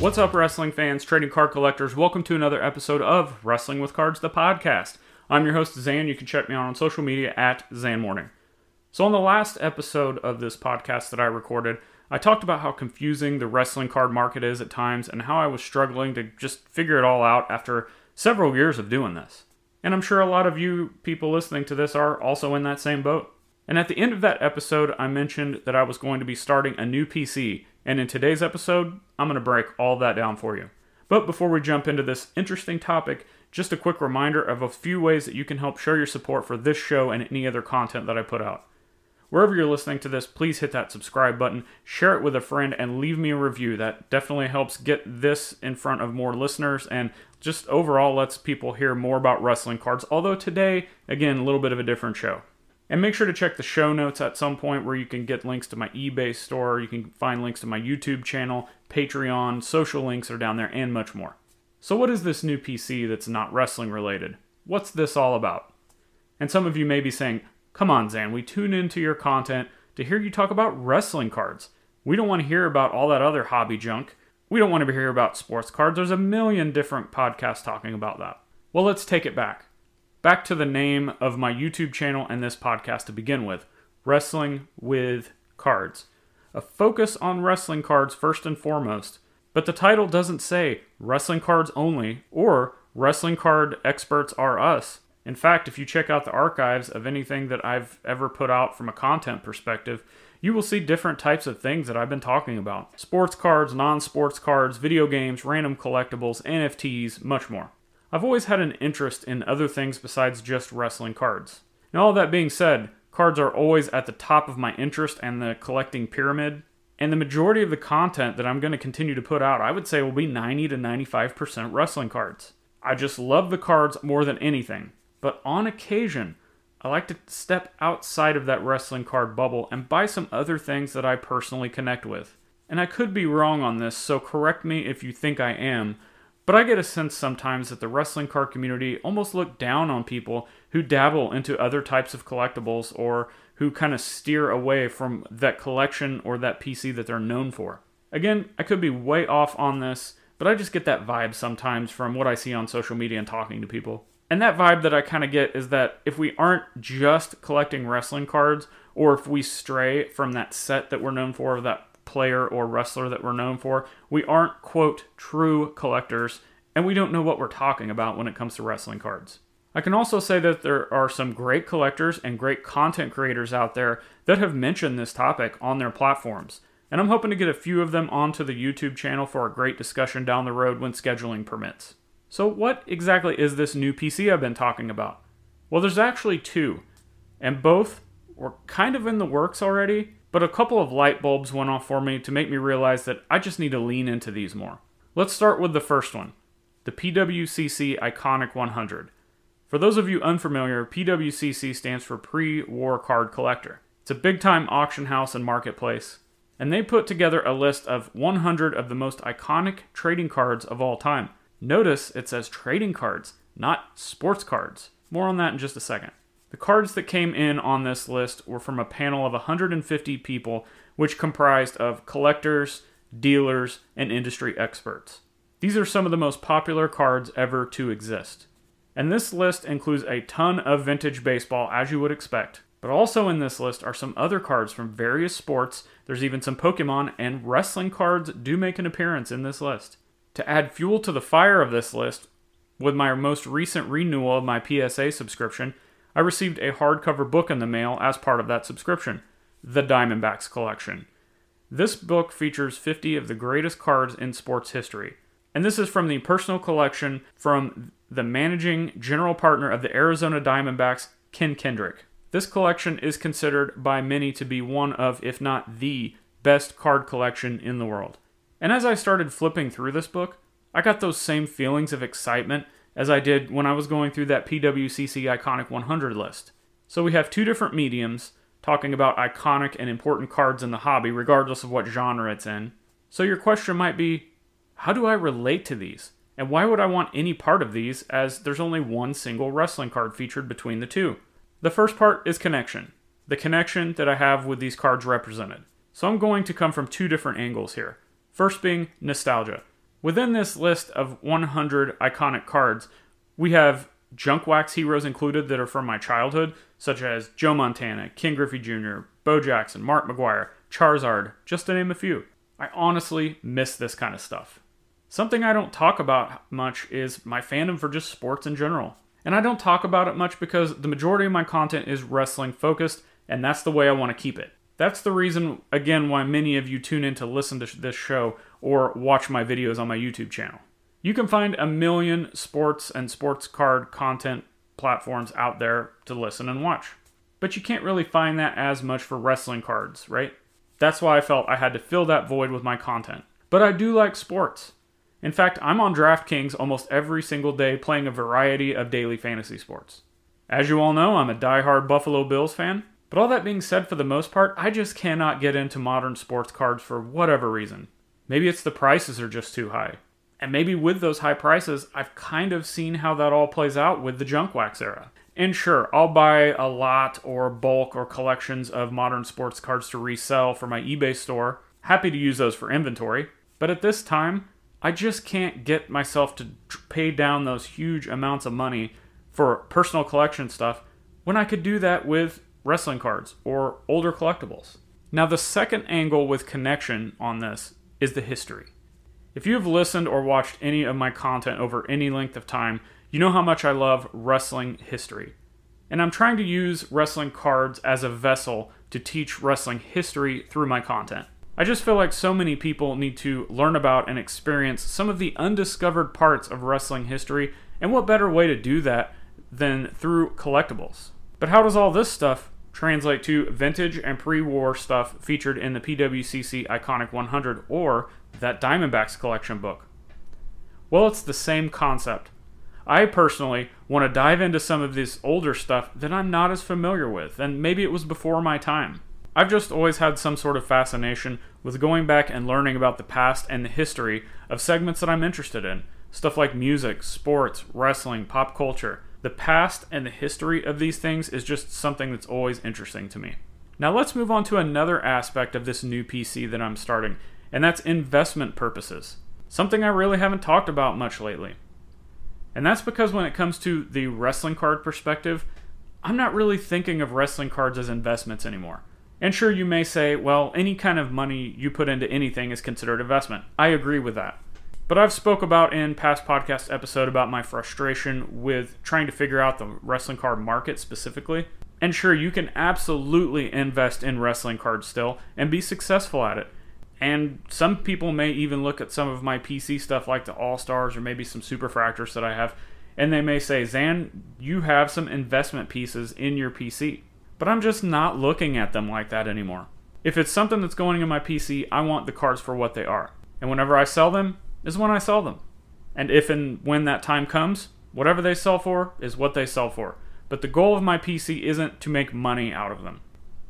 What's up, wrestling fans, trading card collectors? Welcome to another episode of Wrestling with Cards, the podcast. I'm your host, Zhan. You can check me out on social media at Zhan Morning. So, on the last episode of this podcast that I recorded, I talked about how confusing the wrestling card market is at times and how I was struggling to just figure it all out after several years of doing this. And I'm sure a lot of you people listening to this are also in that same boat. And at the end of that episode, I mentioned that I was going to be starting a new PC and in today's episode, I'm going to break all that down for you. But before we jump into this interesting topic, just a quick reminder of a few ways that you can help show your support for this show and any other content that I put out. Wherever you're listening to this, please hit that subscribe button, share it with a friend, and leave me a review. That definitely helps get this in front of more listeners and just overall lets people hear more about wrestling cards. Although today, again, a little bit of a different show. And make sure to check the show notes at some point where you can get links to my eBay store, you can find links to my YouTube channel, Patreon, social links are down there, and much more. So, what is this new PC that's not wrestling related? What's this all about? And some of you may be saying, Come on, Zhan, we tune into your content to hear you talk about wrestling cards. We don't want to hear about all that other hobby junk. We don't want to hear about sports cards. There's a million different podcasts talking about that. Well, let's take it back. Back to the name of my YouTube channel and this podcast to begin with Wrestling with Cards. A focus on wrestling cards first and foremost, but the title doesn't say wrestling cards only or wrestling card experts are us. In fact, if you check out the archives of anything that I've ever put out from a content perspective, you will see different types of things that I've been talking about sports cards, non sports cards, video games, random collectibles, NFTs, much more. I've always had an interest in other things besides just wrestling cards. Now, all that being said, cards are always at the top of my interest and the collecting pyramid. And the majority of the content that I'm going to continue to put out, I would say, will be 90 to 95% wrestling cards. I just love the cards more than anything. But on occasion, I like to step outside of that wrestling card bubble and buy some other things that I personally connect with. And I could be wrong on this, so correct me if you think I am, but I get a sense sometimes that the wrestling card community almost look down on people who dabble into other types of collectibles or who kind of steer away from that collection or that PC that they're known for. Again, I could be way off on this, but I just get that vibe sometimes from what I see on social media and talking to people. And that vibe that I kind of get is that if we aren't just collecting wrestling cards, or if we stray from that set that we're known for, that player or wrestler that we're known for. We aren't, quote, true collectors, and we don't know what we're talking about when it comes to wrestling cards. I can also say that there are some great collectors and great content creators out there that have mentioned this topic on their platforms, and I'm hoping to get a few of them onto the YouTube channel for a great discussion down the road when scheduling permits. So, what exactly is this new PC I've been talking about? Well, there's actually two, and both were kind of in the works already, but a couple of light bulbs went off for me to make me realize that I just need to lean into these more. Let's start with the first one the PWCC Iconic 100. For those of you unfamiliar, PWCC stands for Pre War Card Collector. It's a big time auction house and marketplace, and they put together a list of 100 of the most iconic trading cards of all time. Notice it says trading cards, not sports cards. More on that in just a second. The cards that came in on this list were from a panel of 150 people, which comprised of collectors, dealers, and industry experts. These are some of the most popular cards ever to exist. And this list includes a ton of vintage baseball, as you would expect. But also in this list are some other cards from various sports. There's even some Pokemon, and wrestling cards do make an appearance in this list. To add fuel to the fire of this list, with my most recent renewal of my PSA subscription, I received a hardcover book in the mail as part of that subscription The Diamondbacks Collection. This book features 50 of the greatest cards in sports history. And this is from the personal collection from the managing general partner of the Arizona Diamondbacks, Ken Kendrick. This collection is considered by many to be one of, if not the best card collection in the world. And as I started flipping through this book, I got those same feelings of excitement as I did when I was going through that PWCC Iconic 100 list. So we have two different mediums talking about iconic and important cards in the hobby, regardless of what genre it's in. So your question might be how do I relate to these? And why would I want any part of these as there's only one single wrestling card featured between the two? The first part is connection, the connection that I have with these cards represented. So I'm going to come from two different angles here. First being nostalgia. Within this list of 100 iconic cards, we have junk wax heroes included that are from my childhood, such as Joe Montana, Ken Griffey Jr., Bo Jackson, Mark McGwire, Charizard, just to name a few. I honestly miss this kind of stuff. Something I don't talk about much is my fandom for just sports in general. And I don't talk about it much because the majority of my content is wrestling focused, and that's the way I want to keep it. That's the reason, again, why many of you tune in to listen to this show or watch my videos on my YouTube channel. You can find a million sports and sports card content platforms out there to listen and watch. But you can't really find that as much for wrestling cards, right? That's why I felt I had to fill that void with my content. But I do like sports. In fact, I'm on DraftKings almost every single day playing a variety of daily fantasy sports. As you all know, I'm a die-hard Buffalo Bills fan. But all that being said, for the most part, I just cannot get into modern sports cards for whatever reason. Maybe it's the prices are just too high. And maybe with those high prices, I've kind of seen how that all plays out with the junk wax era. And sure, I'll buy a lot or bulk or collections of modern sports cards to resell for my eBay store. Happy to use those for inventory. But at this time, I just can't get myself to pay down those huge amounts of money for personal collection stuff when I could do that with wrestling cards or older collectibles. Now, the second angle with connection on this is the history. If you have listened or watched any of my content over any length of time, you know how much I love wrestling history. And I'm trying to use wrestling cards as a vessel to teach wrestling history through my content. I just feel like so many people need to learn about and experience some of the undiscovered parts of wrestling history, and what better way to do that than through collectibles? But how does all this stuff translate to vintage and pre war stuff featured in the PWCC Iconic 100 or that Diamondbacks collection book? Well, it's the same concept. I personally want to dive into some of this older stuff that I'm not as familiar with, and maybe it was before my time. I've just always had some sort of fascination with going back and learning about the past and the history of segments that I'm interested in. Stuff like music, sports, wrestling, pop culture. The past and the history of these things is just something that's always interesting to me. Now let's move on to another aspect of this new PC that I'm starting, and that's investment purposes. Something I really haven't talked about much lately. And that's because when it comes to the wrestling card perspective, I'm not really thinking of wrestling cards as investments anymore. And sure, you may say, well, any kind of money you put into anything is considered investment. I agree with that. But I've spoke about in past podcast episode about my frustration with trying to figure out the wrestling card market specifically. And sure, you can absolutely invest in wrestling cards still and be successful at it. And some people may even look at some of my PC stuff like the All Stars or maybe some Superfractors that I have, and they may say, Zhan, you have some investment pieces in your PC. But I'm just not looking at them like that anymore. If it's something that's going in my PC, I want the cards for what they are. And whenever I sell them, is when I sell them. And if and when that time comes, whatever they sell for is what they sell for. But the goal of my PC isn't to make money out of them.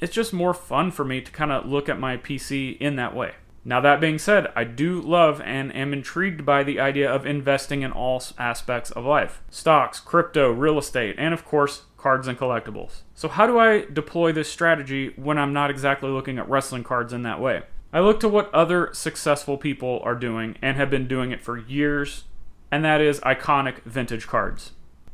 It's just more fun for me to kind of look at my PC in that way. Now, that being said, I do love and am intrigued by the idea of investing in all aspects of life stocks, crypto, real estate, and of course, cards and collectibles. So, how do I deploy this strategy when I'm not exactly looking at wrestling cards in that way? I look to what other successful people are doing and have been doing it for years, and that is iconic vintage cards.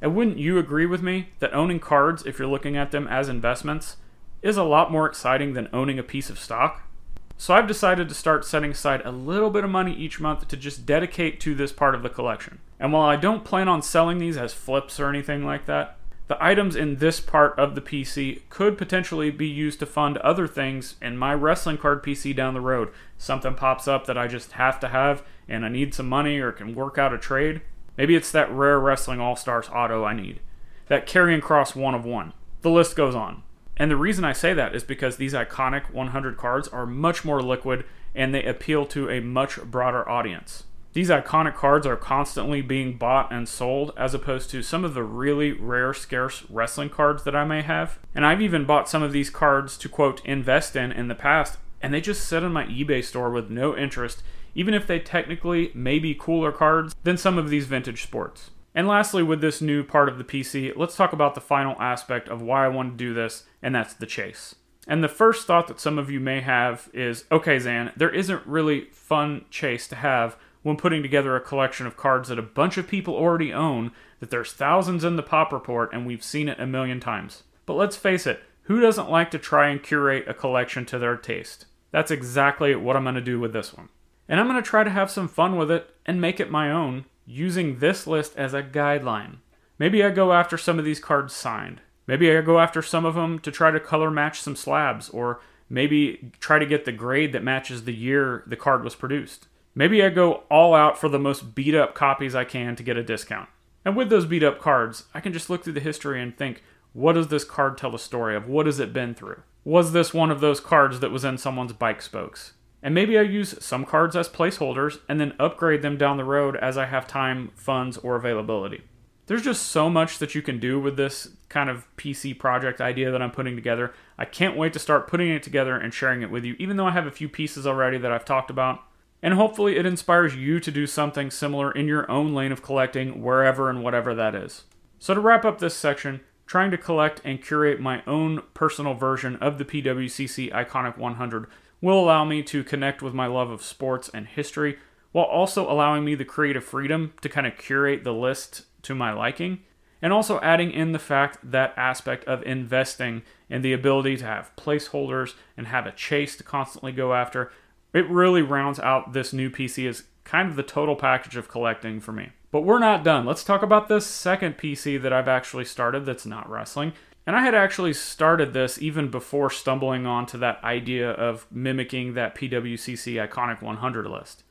And wouldn't you agree with me that owning cards, if you're looking at them as investments, is a lot more exciting than owning a piece of stock? So I've decided to start setting aside a little bit of money each month to just dedicate to this part of the collection. And while I don't plan on selling these as flips or anything like that, the items in this part of the PC could potentially be used to fund other things in my wrestling card PC down the road. Something pops up that I just have to have and I need some money or can work out a trade. Maybe it's that rare Wrestling All Stars auto I need. That Karrion Cross one of one. The list goes on. And the reason I say that is because these iconic 100 cards are much more liquid and they appeal to a much broader audience. These iconic cards are constantly being bought and sold, as opposed to some of the really rare, scarce wrestling cards that I may have. And I've even bought some of these cards to quote invest in in the past, and they just sit in my eBay store with no interest, even if they technically may be cooler cards than some of these vintage sports. And lastly, with this new part of the PC, let's talk about the final aspect of why I want to do this, and that's the chase. And the first thought that some of you may have is okay, Zhan, there isn't really fun chase to have when putting together a collection of cards that a bunch of people already own, that there's thousands in the pop report and we've seen it a million times. But let's face it, who doesn't like to try and curate a collection to their taste? That's exactly what I'm going to do with this one. And I'm going to try to have some fun with it and make it my own using this list as a guideline. Maybe I go after some of these cards signed. Maybe I go after some of them to try to color match some slabs, or maybe try to get the grade that matches the year the card was produced. Maybe I go all out for the most beat up copies I can to get a discount. And with those beat up cards, I can just look through the history and think, what does this card tell a story of? What has it been through? Was this one of those cards that was in someone's bike spokes? And maybe I use some cards as placeholders and then upgrade them down the road as I have time, funds, or availability. There's just so much that you can do with this kind of PC project idea that I'm putting together. I can't wait to start putting it together and sharing it with you, even though I have a few pieces already that I've talked about. And hopefully, it inspires you to do something similar in your own lane of collecting, wherever and whatever that is. So, to wrap up this section, trying to collect and curate my own personal version of the PWCC Iconic 100 will allow me to connect with my love of sports and history while also allowing me the creative freedom to kind of curate the list to my liking and also adding in the fact that aspect of investing in the ability to have placeholders and have a chase to constantly go after it really rounds out this new PC as kind of the total package of collecting for me. But we're not done. Let's talk about this second PC that I've actually started that's not wrestling. And I had actually started this even before stumbling onto that idea of mimicking that PWCC Iconic 100 list.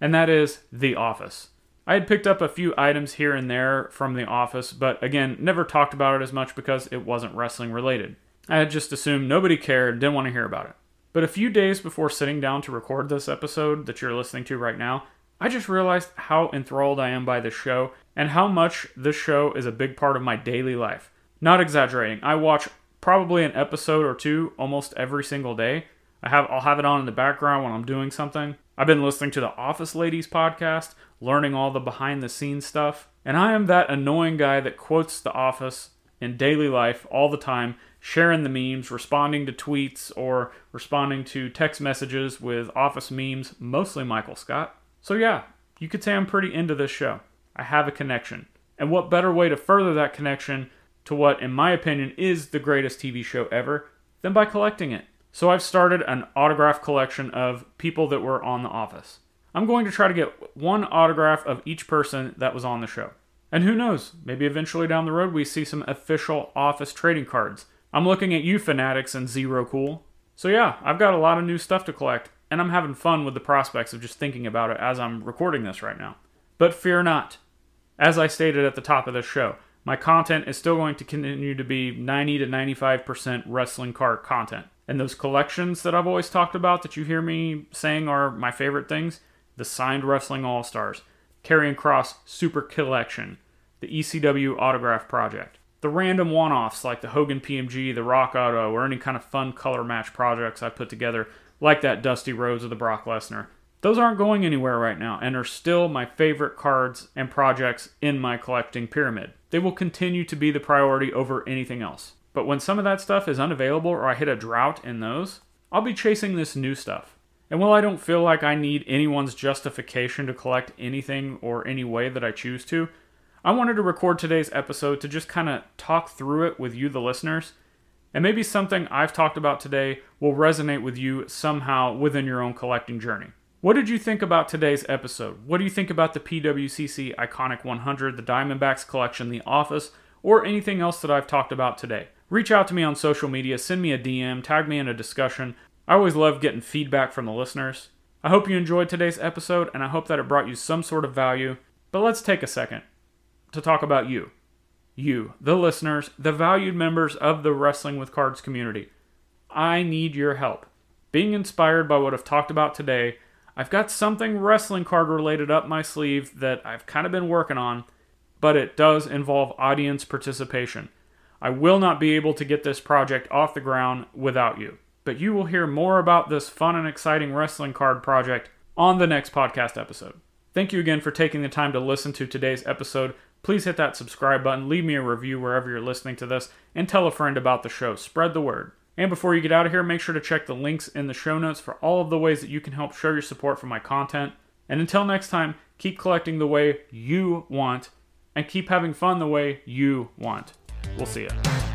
And that is The Office. I had picked up a few items here and there from The Office, but again, never talked about it as much because it wasn't wrestling related. I had just assumed nobody cared, didn't want to hear about it. But a few days before sitting down to record this episode that you're listening to right now, I just realized how enthralled I am by this show and how much this show is a big part of my daily life. Not exaggerating. I watch probably an episode or two almost every single day. I have I'll have it on in the background when I'm doing something. I've been listening to the Office Ladies podcast, learning all the behind the scenes stuff, and I am that annoying guy that quotes The Office in daily life all the time sharing the memes, responding to tweets, or responding to text messages with office memes, mostly Michael Scott. So, yeah, you could say I'm pretty into this show. I have a connection. And what better way to further that connection to what, in my opinion, is the greatest TV show ever than by collecting it? So, I've started an autograph collection of people that were on The Office. I'm going to try to get one autograph of each person that was on the show. And who knows, maybe eventually down the road we see some official office trading cards I'm looking at you fanatics and Zero Cool. So yeah, I've got a lot of new stuff to collect, and I'm having fun with the prospects of just thinking about it as I'm recording this right now. But fear not. As I stated at the top of this show, my content is still going to continue to be 90 to 95% wrestling card content. And those collections that I've always talked about that you hear me saying are my favorite things the signed Wrestling All Stars, Karrion Cross Super Collection, the ECW Autograph Project, the random one offs like the Hogan PMG, the Rock Auto, or any kind of fun color match projects I put together, like that Dusty Rhodes or the Brock Lesnar. Those aren't going anywhere right now and are still my favorite cards and projects in my collecting pyramid. They will continue to be the priority over anything else. But when some of that stuff is unavailable or I hit a drought in those, I'll be chasing this new stuff. And while I don't feel like I need anyone's justification to collect anything or any way that I choose to, I wanted to record today's episode to just kind of talk through it with you, the listeners. And maybe something I've talked about today will resonate with you somehow within your own collecting journey. What did you think about today's episode? What do you think about the PWCC Iconic 100, the Diamondbacks collection, The Office, or anything else that I've talked about today? Reach out to me on social media, send me a DM, tag me in a discussion. I always love getting feedback from the listeners. I hope you enjoyed today's episode, and I hope that it brought you some sort of value. But let's take a second to talk about you. You, the listeners, the valued members of the Wrestling with Cards community. I need your help. Being inspired by what I've talked about today, I've got something wrestling card related up my sleeve that I've kind of been working on, but it does involve audience participation. I will not be able to get this project off the ground without you. But you will hear more about this fun and exciting wrestling card project on the next podcast episode. Thank you again for taking the time to listen to today's episode Please hit that subscribe button, leave me a review wherever you're listening to this, and tell a friend about the show. Spread the word. And before you get out of here, make sure to check the links in the show notes for all of the ways that you can help show your support for my content. And until next time, keep collecting the way you want and keep having fun the way you want. We'll see you.